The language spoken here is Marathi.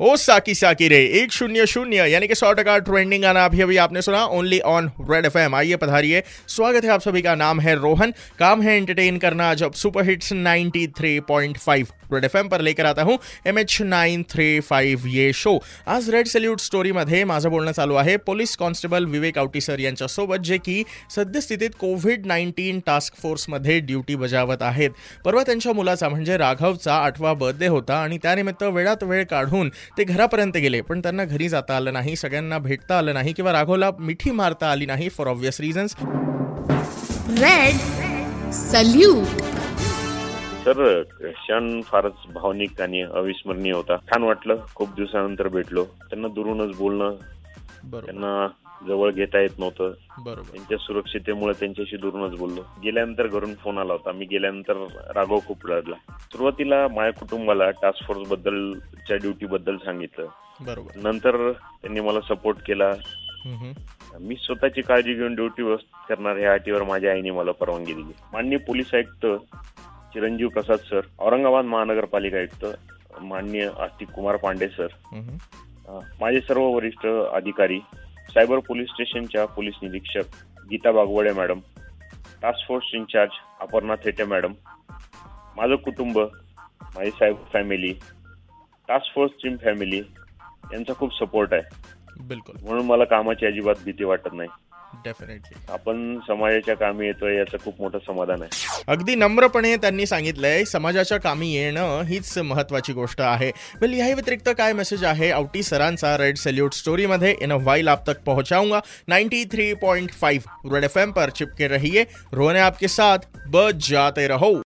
ओ, साकी साकी रे, एक शून्य शून्य, यानी कि सौ टका ट्रेंडिंग गाना अभी अभी आपने सुना only on red F M आइए पधारिए। स्वागत है आप सभी का, नाम है रोहन। काम है एंटरटेन करना, जब super hits 93.5 red F M पर लेकर आता हूँ M H nine three five ये शो आज रेड सल्यूट स्टोरीमध्ये माझं बोलणं चालू आहे police constable Vivek Awati sir यांच्यासोबत जे की सद्यस्थितीत कोविड नाईन्टीन टास्क फोर्समध्ये ड्युटी बजावत आहेत. परवा त्यांच्या मुलाचा, म्हणजे राघवचा आठवा बर्थडे होता, आणि त्यानिमित्त वेळात वेळ काढून ते घरापर्यंत गेले. पण त्यांना घरी जाता आलं नाही सगळ्यांना भेटता आलं नाही किंवा राघवला मिठी मारता आली नाही for obvious reasons red salute sir क्षण फारच भावनिक आणि अविस्मरणीय होता. छान वाटलं. खूप दिवसानंतर भेटलो. त्यांना दुरूनच बोलणं बरोबर. त्यांना जवळ घेता येत नव्हतं. बरोबर. त्यांच्या सुरक्षितेमुळे त्यांच्याशी दुरूनच बोललो. गेल्यानंतर घरून फोन आला होता. मी गेल्यानंतर राघव खूप रडला सुरुवातीला माझ्या कुटुंबाला टास्क फोर्स बद्दलच्या ड्युटी बद्दल सांगितलं. बरोबर. नंतर त्यांनी मला सपोर्ट केला. मी स्वतःची काळजी घेऊन ड्युटी करणार ह्या अटीवर माझ्या आईने मला परवानगी दिली. माननीय पोलीस आयुक्त चिरंजीव प्रसाद सर औरंगाबाद महानगरपालिका आयुक्त माननीय आस्तिक कुमार पांडे सर माझे सर्व वरिष्ठ अधिकारी सायबर पोलीस स्टेशनच्या पोलीस निरीक्षक Geeta Bagwade madam. Task force in-charge Aparna Thete madam. माझं कुटुंब माझी cyber family task force team family यांचा खूप सपोर्ट आहे. बिलकुल. म्हणून मला कामाची अजिबात भीती वाटत नाही. डेफिनेटली आपण समाजाच्या कामी येतोय याचं खूप मोठं समाधान आहे. अगदी नम्रपणे त्यांनी सांगितलंय समाजाच्या कामी येणं हीच महत्वाची गोष्ट आहे. वेल याही व्यतिरिक्त काय मेसेज आहे? औटी सरांचा रेड सल्यूट स्टोरीमध्ये इन अ वाइल आप तक पहुंचाऊंगा. 93.5 रेड एफ पर चिपके रहिए. रोने आपके साथ. बच जाते रहो.